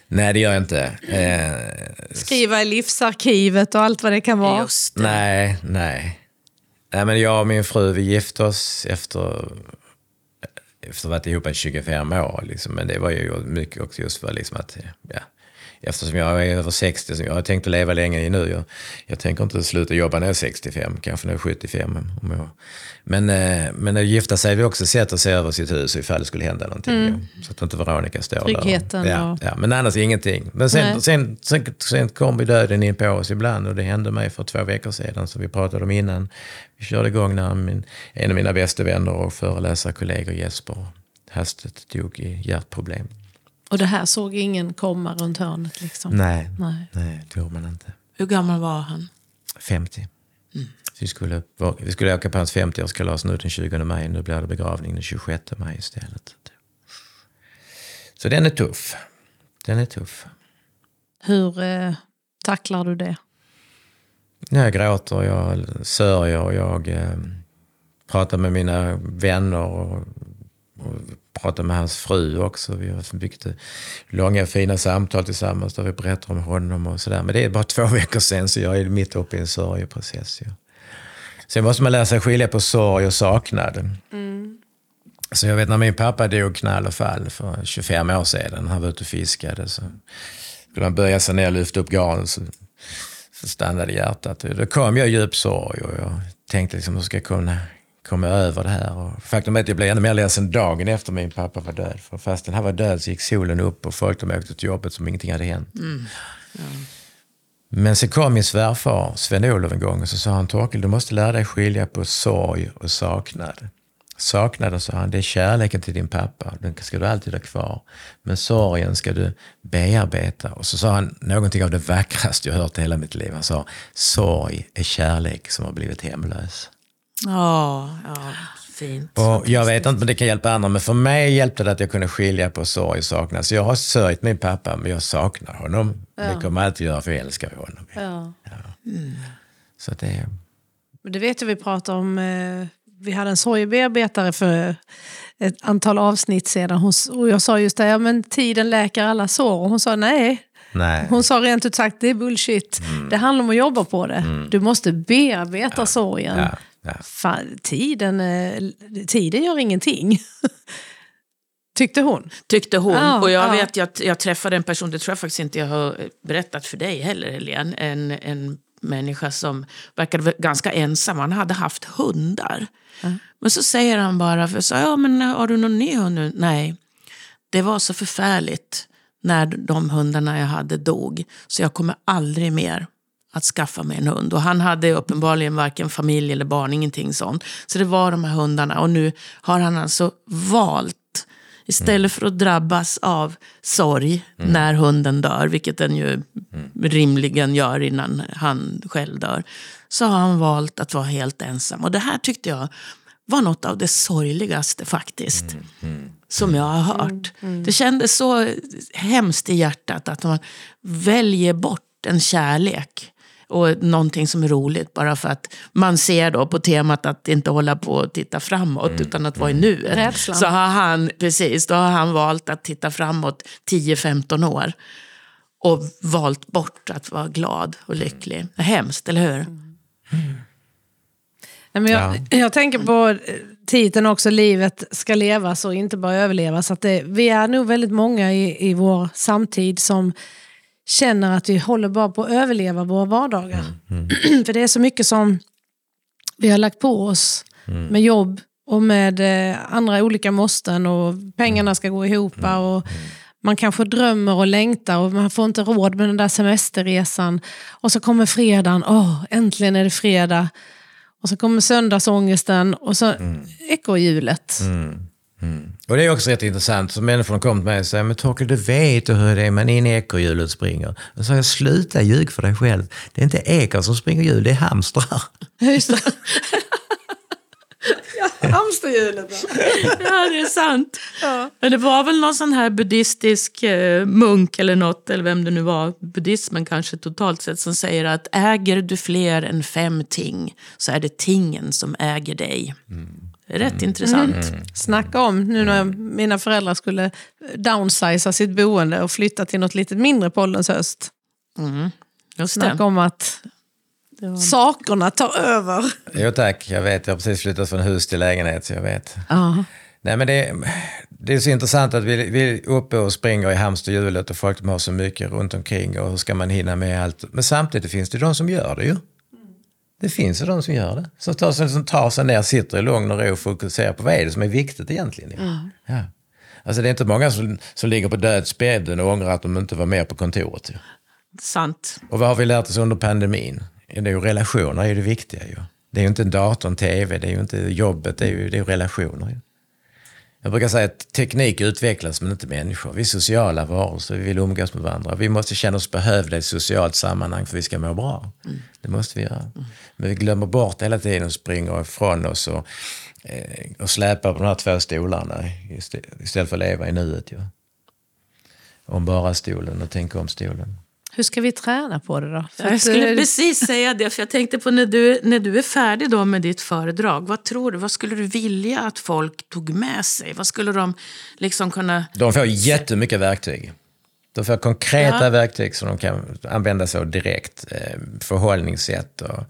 Nej, det gör jag inte. Eh, Skriva i livsarkivet och allt vad det kan vara. Just det. Nej, nej. Nej, men jag och min fru, vi gifte oss efter, efter att ha varit ihop i 25 år. Liksom. Men det var ju mycket också just för liksom att, ja, eftersom jag är över 60, så jag har tänkt att leva länge nu. Jag, jag tänker inte sluta jobba när jag är 65, kanske när jag är 75. Om jag, men, eh, men att gifta sig är ju också ett sätt att se över sitt hus ifall det skulle hända någonting. ja. Så att inte Veronica står Tryggheten där. Ja, och- ja, men annars ingenting. Men sen, sen, sen, sen kommer döden in på oss ibland och det hände mig för två veckor sedan som vi pratade om innan. Vi körde igång när min, en av mina bästa vänner och föreläsarkollegor Jesper hastigt dog i hjärtproblem. Och det här såg ingen komma runt hörnet. Liksom. Nej, Nej. nej det gjorde man inte. Hur gammal var han? 50. Så vi, skulle, vi skulle åka på hans 50-årskalas nu den 20 maj. Nu blir det begravning den 26 maj istället. Så den är tuff. Den är tuff. Hur eh, tacklar du det? Jag gråter, jag sörjer, jag eh, pratar med mina vänner och, pratar med hans fru också. Vi har byggt långa fina samtal tillsammans där vi berättar om honom och sådär. Men det är bara två (laughs) veckor sen så jag är mitt uppe i en sorgeprocess. Ja. Sen måste man lära sig skilja på sorg och saknad. Så jag vet när min pappa dog knall och fall för 25 år sedan. Han var ute och fiskade. Så skulle han böja sig ner och lyfta upp garnen så så stannade hjärtat. Då kom jag i djup sorg och jag tänkte liksom, hur ska jag kunna komma över det här? Och faktum är att jag blev ännu mer ledsen dagen efter min pappa var död. För fastän han var död så gick solen upp och folk de åkte till jobbet som ingenting hade hänt. Men så kom min svärfar Sven-Olof en gång och så sa han, Torkel, du måste lära dig skilja på sorg och saknad. Saknaden, sa han, det är kärleken till din pappa. Den ska du alltid ha kvar. Men sorgen ska du bearbeta. Och så sa han någonting av det vackraste jag hört i hela mitt liv. Han sa, sorg är kärlek som har blivit hemlös. Ja, ja fint. Och jag vet inte om det kan hjälpa andra, men för mig hjälpte det att jag kunde skilja på sorg och saknad. Så jag har sörjt min pappa, men jag saknar honom. Det kommer jag alltid göra, för jag älskar honom. Ja. Så att det, Men Det vet jag vi pratade om. Eh, vi hade en sorgebearbetare för ett antal avsnitt sedan. Hon, och jag sa just det, ja, men tiden läker alla sår. Och hon sa nej. nej. Hon sa rent ut sagt, det är bullshit. Det handlar om att jobba på det. Du måste bearbeta sorgen. Ja, ja. Fan, tiden, eh, tiden gör ingenting. (laughs) Tyckte hon. Tyckte hon. Ja, och jag ja. vet att jag träffade en person, det tror jag faktiskt inte jag har berättat för dig heller Helene. En, en människa som verkade ganska ensam. Han hade haft hundar. Men så säger han bara, för jag sa, ja men har du någon ny hund nu? Nej, det var så förfärligt när de hundarna jag hade dog. Så jag kommer aldrig mer att skaffa mig en hund. Och han hade uppenbarligen varken familj eller barn, ingenting sånt. Så det var de här hundarna. Och nu har han alltså valt, istället för att drabbas av sorg när hunden dör, vilket den ju rimligen gör innan han själv dör, så har han valt att vara helt ensam. Och det här tyckte jag var något av det sorgligaste faktiskt. Som jag har hört. Det kändes så hemskt i hjärtat att man väljer bort en kärlek och någonting som är roligt bara för att man ser då på temat att inte hålla på och titta framåt utan att vara i nuet. Rädslan. Så har han, precis, då har han valt att titta framåt 10-15 år. Och valt bort att vara glad och lycklig. Hemskt, eller hur? Nej, men jag, jag tänker på eh, titeln också, livet ska levas och inte bara överlevas. Att det, vi är nog väldigt många i, i vår samtid som känner att vi håller bara på att överleva våra vardagar. (clears throat) För det är så mycket som vi har lagt på oss med jobb och med eh, andra olika måsten och pengarna ska gå ihop. Och man kanske drömmer och längtar och man får inte råd med den där semesterresan. Och så kommer fredagen, åh, äntligen är det fredag. Och så kommer söndagsångesten och så ekorrhjulet. Och det är också rätt intressant, så människor kommer till mig och säger, men Torkel du vet ju hur det är, man in i ekorrhjulet springer. Och så säger jag, sluta ljug för dig själv. Det är inte ekor som springer hjul, det är hamstrar. Just det. ja, hamsterhjulet. Ja, det är sant. Ja. Men det var väl någon sån här buddhistisk eh, munk eller något, eller vem det nu var, buddhismen kanske totalt sett, som säger att äger du fler än fem ting så är det tingen som äger dig. Det rätt intressant. Snacka om nu när mina föräldrar skulle downsiza sitt boende och flytta till något lite mindre på ålderns höst. Just Snacka det. om att sakerna tar över. Jo tack, jag vet. Jag har precis flyttat från hus till lägenhet, så jag vet. Ja. Nej, men det, det är så intressant att vi, vi är uppe och springer i hamsterhjulet och folk har så mycket runt omkring och hur ska man hinna med allt? Men samtidigt finns det de som gör det ju. Det finns ju de som gör det. Som tar, sig- som tar sig ner, sitter i lugn och ro och fokuserar på vad är det som är viktigt egentligen. ju. Ja. Alltså det är inte många som, som ligger på dödsbädden och ångrar att de inte var med på kontoret. Ju. Sant. Och vad har vi lärt oss under pandemin? Ja, Det är ju relationer är ju det viktiga ju. Det är ju inte datorn, tv, det är ju inte jobbet, det är ju, det är ju relationer. Jag brukar säga att teknik utvecklas men inte människor. Vi är sociala varelser, vi vill umgås med varandra. Vi måste känna oss behövda i ett socialt sammanhang för att vi ska må bra. Det måste vi göra. Men vi glömmer bort hela tiden och springer ifrån oss och, eh, och släpar på de här två stolarna istället för att leva i nuet. Ja. Om bara stolen och tänka om stolen. Hur ska vi träna på det då? För Jag att, skulle eh, precis säga det, för jag tänkte på när du, när du är färdig då med ditt föredrag, vad tror du, vad skulle du vilja att folk tog med sig? Vad skulle de liksom kunna... De får jättemycket verktyg. De får konkreta Ja. verktyg som de kan använda sig av direkt. Eh, förhållningssätt och...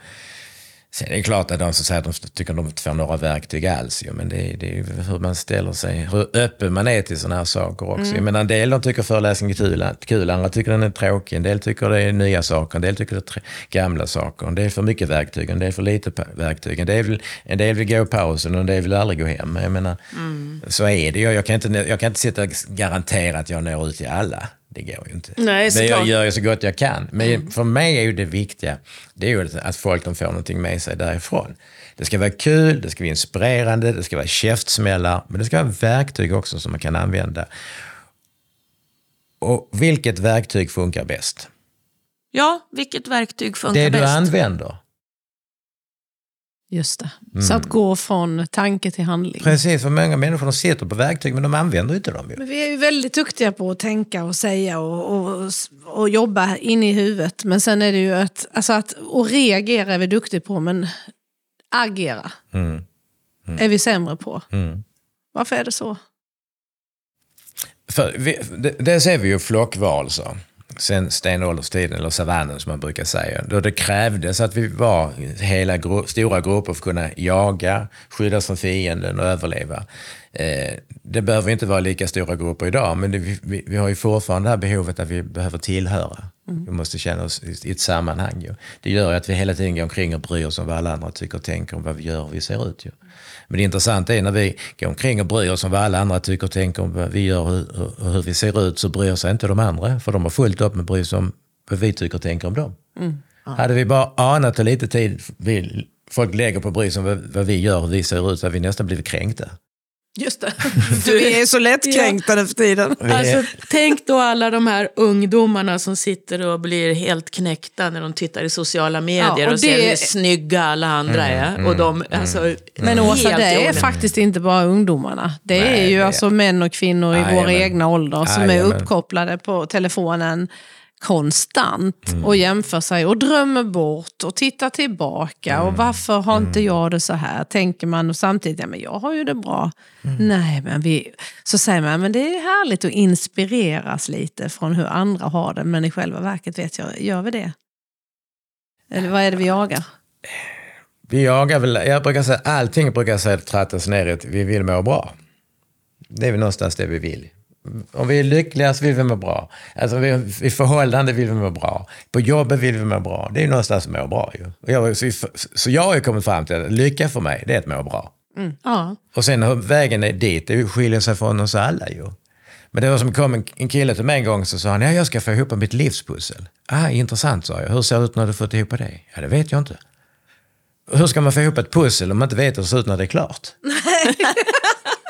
Sen är det klart att de som säger att de tycker att de inte får några verktyg alls. Men det är, det är hur man ställer sig, hur öppen man är till sådana här saker också. Mm. Jag menar, en del de tycker föreläsningen är kul, kul, andra tycker den är tråkig. En del tycker det är nya saker, en del tycker det är gamla saker. En del för mycket verktyg, en del för lite verktyg. En del, en del vill gå i pausen och en del vill aldrig gå hem. Jag menar, så är det ju. Jag kan, inte, jag kan inte sitta och garantera att jag når ut till alla. Det går ju inte. Nej, Men jag gör ju så gott jag kan. Men för mig är ju det viktiga det är ju att folk de får någonting med sig därifrån. Det ska vara kul, det ska vara inspirerande, det ska vara käftsmällar, men det ska vara verktyg också som man kan använda. Och vilket verktyg funkar bäst? Ja, vilket verktyg funkar Det du bäst? använder. Just det. Så att gå från tanke till handling. Precis, för många människor de sitter på verktyg men de använder inte dem. Ju. Men vi är ju väldigt duktiga på att tänka och säga och, och, och jobba in i huvudet. Men sen är det ju att, alltså att och reagera är vi duktiga på, men agera är vi sämre på. Mm. Varför är det så? För vi, det, det ser vi ju flockvarelser. Sen stenålderstiden, eller savannen som man brukar säga. Då det krävdes att vi var hela gru, stora grupper för att kunna jaga, skyddas från fienden och överleva. Eh, det behöver inte vara lika stora grupper idag, men det, vi, vi, har ju fortfarande det här behovet att vi behöver tillhöra. Vi måste känna oss i, i ett sammanhang. Ju. Det gör ju att vi hela tiden går omkring och bryr oss om vad alla andra tycker och tänker om vad vi gör och hur vi ser ut. Ju. Men det intressanta är när vi går omkring och bryr oss om vad alla andra tycker och tänker om vad vi gör och hur, vi ser ut så bryr sig inte de andra. För de har fullt upp med att bry sig om vad vi tycker och tänker om dem. Hade vi bara anat hur lite tid vi, folk lägger på att bry sig om vad, vad vi gör och hur vi ser ut så hade vi nästan blivit kränkta. Just det. (laughs) Vi är så lättkränkta nu för tiden. Alltså, tänk då alla de här ungdomarna som sitter och blir helt knäckta när de tittar i sociala medier Ja, och, och ser det- hur snygga alla andra är. och de, alltså, Men Åsa, det är onödigt. faktiskt inte bara ungdomarna. Det är Nej, ju det- alltså män och kvinnor i vår Jajamän. egna ålder som är Jajamän. uppkopplade på telefonen konstant Mm. och jämför sig och drömmer bort och tittar tillbaka. Mm. Och varför har inte jag det så här? Tänker man och samtidigt, ja men jag har ju det bra. Mm. Nej, men vi... Så säger man, men det är härligt att inspireras lite från hur andra har det. Men i själva verket vet jag, gör vi det? Eller vad är det vi jagar? Vi jagar väl, jag brukar säga, allting brukar jag säga trattas ner i att vi vill må bra. Det är väl någonstans det vi vill. Om vi är lyckliga så vill vi må bra. Alltså vi, i förhållande vill vi må bra. På jobbet vill vi må bra. Det är någonstans att må bra ju. Jag, så, så jag har ju kommit fram till att lycka för mig, det är att må bra. Ja. Och sen hur vägen är dit, det skiljer sig från oss alla ju. Men det var som kom en, en kille till mig en gång så sa han, ja jag ska få ihop mitt livspussel. Ah, intressant sa jag. Hur ser det ut när du fått ihop det? Ja, det vet jag inte. Hur ska man få ihop ett pussel om man inte vet hur det ser ut när det är klart? (laughs) (laughs)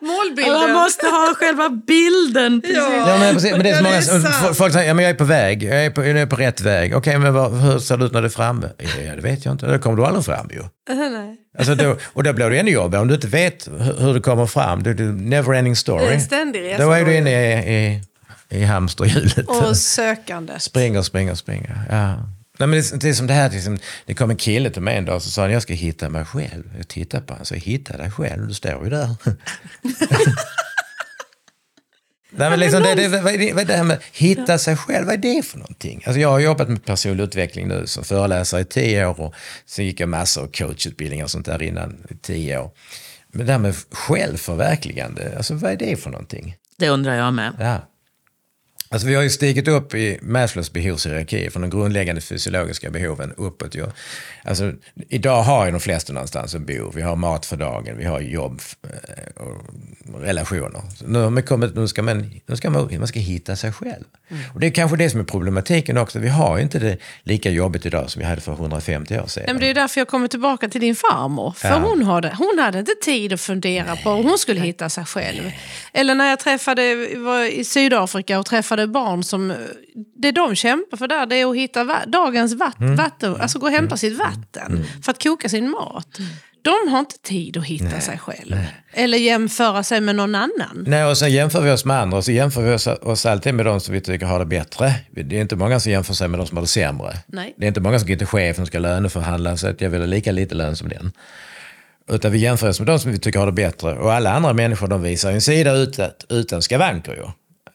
Man måste ha själva bilden. Precis. Ja, men, precis, men det är så Ja, många, är folk säger, ja, men jag är på väg, jag är på, jag är på rätt väg. Okej, men vad, hur ser det ut när du är framme? Ja, det vet jag inte, då kommer du aldrig fram ju. Nej. Alltså då, och då blir det ännu jobbigare om du inte vet hur, du kommer fram. Det är en never ending story. Det är en ständig resa Då är du inne i, i, i hamsterhjulet. Och sökande. Springer, springer, springer. Ja. Nej, men det, det är som det här, liksom, det kom en kille till mig en dag och sa han, jag ska hitta mig själv. Jag tittade på honom och sa, hitta dig själv, du står ju där. (laughs) Nej, men liksom, det, det, vad, är det, vad är det här med hitta sig själv, vad är det för någonting? Alltså, jag har jobbat med personlig utveckling nu som föreläsare i tio år och sen gick jag massor av coachutbildningar och sånt där innan i tio år. Men det här med självförverkligande, alltså vad är det för någonting? Det undrar jag med. Ja. Alltså vi har ju stigit upp i Maslows behovshierarki från de grundläggande fysiologiska behoven uppåt. Ju. Alltså, idag har ju de flesta någonstans att bo. Vi har mat för dagen, vi har jobb eh, och relationer. Så nu, har man kommit, nu ska man, nu ska man, man ska hitta sig själv. Och det är kanske det som är problematiken också. Vi har ju inte det lika jobbigt idag som vi hade för 150 år sedan. Nej, men det är därför jag kommer tillbaka till din farmor. För Ja. hon, hade, hon hade inte tid att fundera på hur hon skulle hitta sig själv. Eller när jag träffade, var i Sydafrika och träffade barn som... Det de kämpar för där det är att hitta va, dagens vatt, Mm. vatten, alltså gå och hämta sitt vatten för att koka sin mat. De har inte tid att hitta sig själv. Eller jämföra sig med någon annan. Nej, och sen jämför vi oss med andra och så jämför vi oss, oss alltid med de som vi tycker har det bättre. Det är inte många som jämför sig med de som har det sämre. Nej. Det är inte många som går till chefen och ska löneförhandla så att jag vill ha lika lite lön som den. Utan vi jämför oss med de som vi tycker har det bättre. Och alla andra människor de visar en sida utan, utan skavanker ju.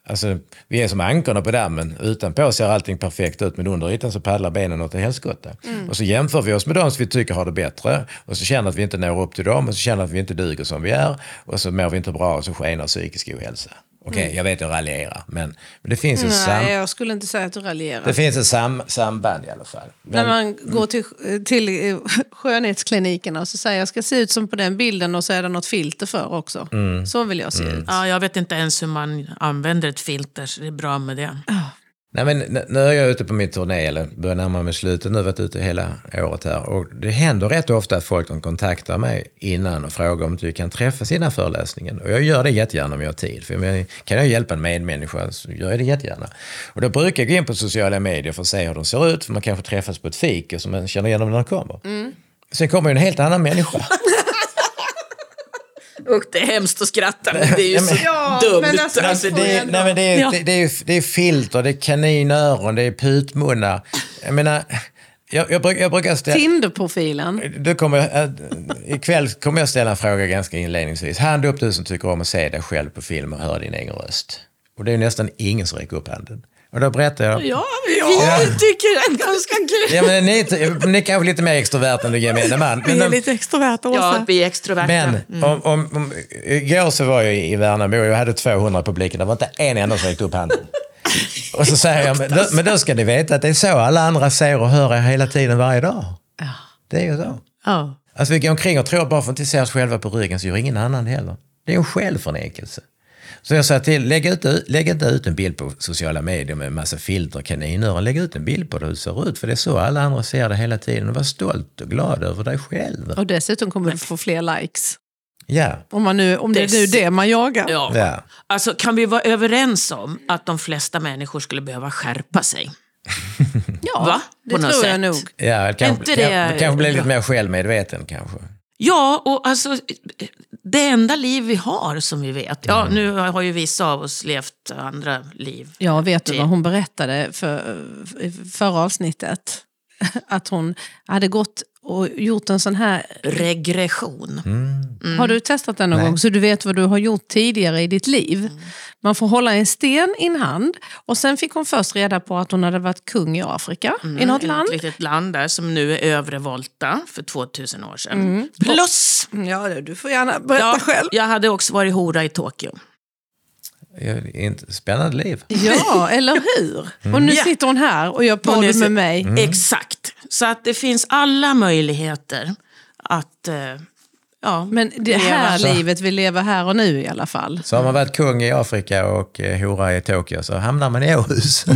Alltså, vi är som ankorna på dammen. Utanpå ser allting perfekt ut men under ytan så paddlar benen åt helskotta. Och så jämför vi oss med de som vi tycker har det bättre. Och så känner att vi inte når upp till dem och så känner att vi inte duger som vi är. Och så mår vi inte bra och så skenar psykisk ohälsa. Okej, jag vet jag raljerar men, men det finns en sam, Nej, jag skulle inte säga att du raljerar. det finns ett sam, samband i alla fall. När Men, man går till, till eh, (laughs) skönhetsklinikerna och så säger jag ska se ut som på den bilden och så är det något filter för också. Mm. Så vill jag se ut. Ja, jag vet inte ens hur man använder ett filter, så det är bra med det. Nej, men nu är jag ute på min turné, eller börjar närma mig slutet. Nu varit ute hela året här. Och det händer rätt ofta att folk de kontaktar mig innan och frågar om du kan träffas innan föreläsningen. Och jag gör det jättegärna om jag har tid. För jag, kan jag hjälpa en medmänniska så gör jag det jättegärna. Och då brukar jag gå in på sociala medier för att se hur de ser ut. För man kanske träffas på ett fik och så man känner igen dem när de kommer. Sen kommer ju en helt annan människa. (laughs) Usch, det är hemskt att skratta, men det är ju så Ja, dumt. men alltså- Alltså det, är, nej, men det, är, Ja. det, det, är, det är filter, det är kaninöron, det är putmunnar. Jag menar, jag, jag, bruk, jag brukar ställa... Tinderprofilen. Du kommer, äh, ikväll kommer jag ställa en fråga ganska inledningsvis. Hand upp du som tycker om att se dig själv på film och höra din egen röst. Och det är nästan ingen som räcker upp handen. Och då berättar jag. Ja, vi tycker det är ganska kul. Ja, men ni, ni är kanske lite mer extroverta än du gemene man. Men, de- extroverta, Ja, vi är extroverta. men Mm. om, om, om, igår så var jag i Värnamo och jag hade 200 i publiken. Det var inte en enda som räckte upp handen. Och så säger jag, men då, men då ska ni veta att det är så alla andra ser och hör er hela tiden varje dag. Det är ju så. Ja. Alltså vi går omkring och tror att bara för att inte se oss själva på ryggen så gör ingen annan heller. Det är en självförnekelse. Så jag sa till, lägg, ut, lägg inte ut en bild på sociala medier med en massa filter och kaninöron. Lägg ut en bild på hur du ser ut, för det är så alla andra ser det hela tiden. Och var stolt och glad över dig själv. Och dessutom kommer du få fler likes. Ja. Om, man nu, om det är nu det man jagar. Ja. Ja. Alltså, kan vi vara överens om att de flesta människor skulle behöva skärpa sig? (laughs) Ja, Va? det På något tror jag sätt. nog. Ja, kanske, inte det kanske, kanske bli lite mer självmedveten kanske. Ja, och alltså det enda liv vi har som vi vet. Ja, Mm. nu har ju vissa av oss levt andra liv. Ja, vet du vad hon berättade för, förra avsnittet? (laughs) Att hon hade gått och gjort en sån här... Regression. Mm. Har du testat den någon Nej. gång så du vet vad du har gjort tidigare i ditt liv? Man får hålla en sten i en hand och sen fick hon först reda på att hon hade varit kung i Afrika, i något Ett land. litet land där som nu är övre Volta för 2000 år sedan. Mm. Plus, Ja, du får gärna berätta ja, själv. jag hade också varit hora i Tokyo. Ja, det är inte- Spännande liv. Ja, eller hur? Och nu Ja. sitter hon här och gör podd med mig. Mm. Exakt. Så att det finns alla möjligheter att eh, ja, Men det leva. här Så. livet vi lever här och nu i alla fall. Så har man varit kung i Afrika och eh, hora i Tokyo så hamnar man i Åhus. (laughs) (laughs)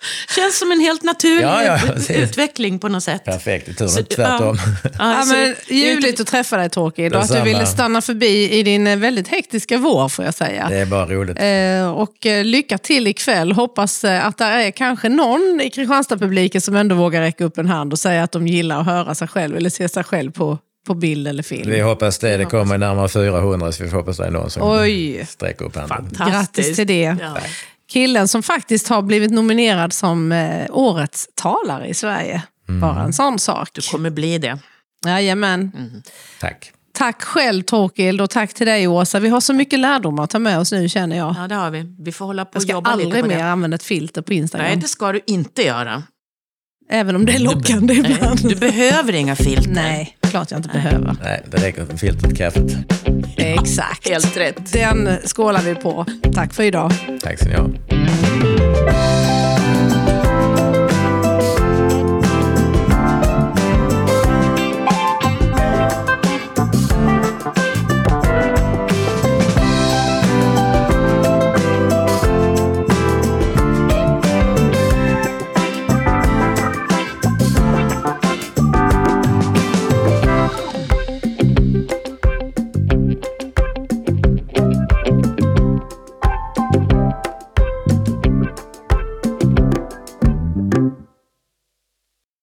(laughs) Känns som en helt naturlig Ja, ja, utveckling på något sätt. Perfekt, i Så- tvärtom. Ja, (laughs) Ja, men, ljuvligt att träffa dig Torkil och att du ville stanna förbi i din eh, väldigt hektiska vår får jag säga. Det är bara roligt. Eh, och eh, lycka till ikväll. Hoppas eh, att det är kanske någon i Kristianstad-publiken som ändå vågar räcka upp en hand och säga att de gillar att höra sig själv eller se sig själv på, på bild eller film. Vi hoppas det. Det kommer närmare 400 så vi får hoppas det är någon som Oj. sträcker upp handen. Grattis till det. Ja. Killen som faktiskt har blivit nominerad som eh, årets talare i Sverige. Bara en sån sak. Du kommer bli det. Jajamän. Tack. Tack själv Torkild och tack till dig Åsa. Vi har så mycket lärdomar att ta med oss nu känner jag. Ja, det har vi. Vi får hålla på Jag och ska jobba lite aldrig på mer det. använda ett filter på Instagram. Nej, det ska du inte göra. Även om det är lockande Nej, ibland. du behöver inga filter. Nej, klart jag inte behöver. Nej, det räcker med filter till kaffet. Exakt. Helt rätt. Den skålar vi på. Tack för idag. Tack ska ni ha.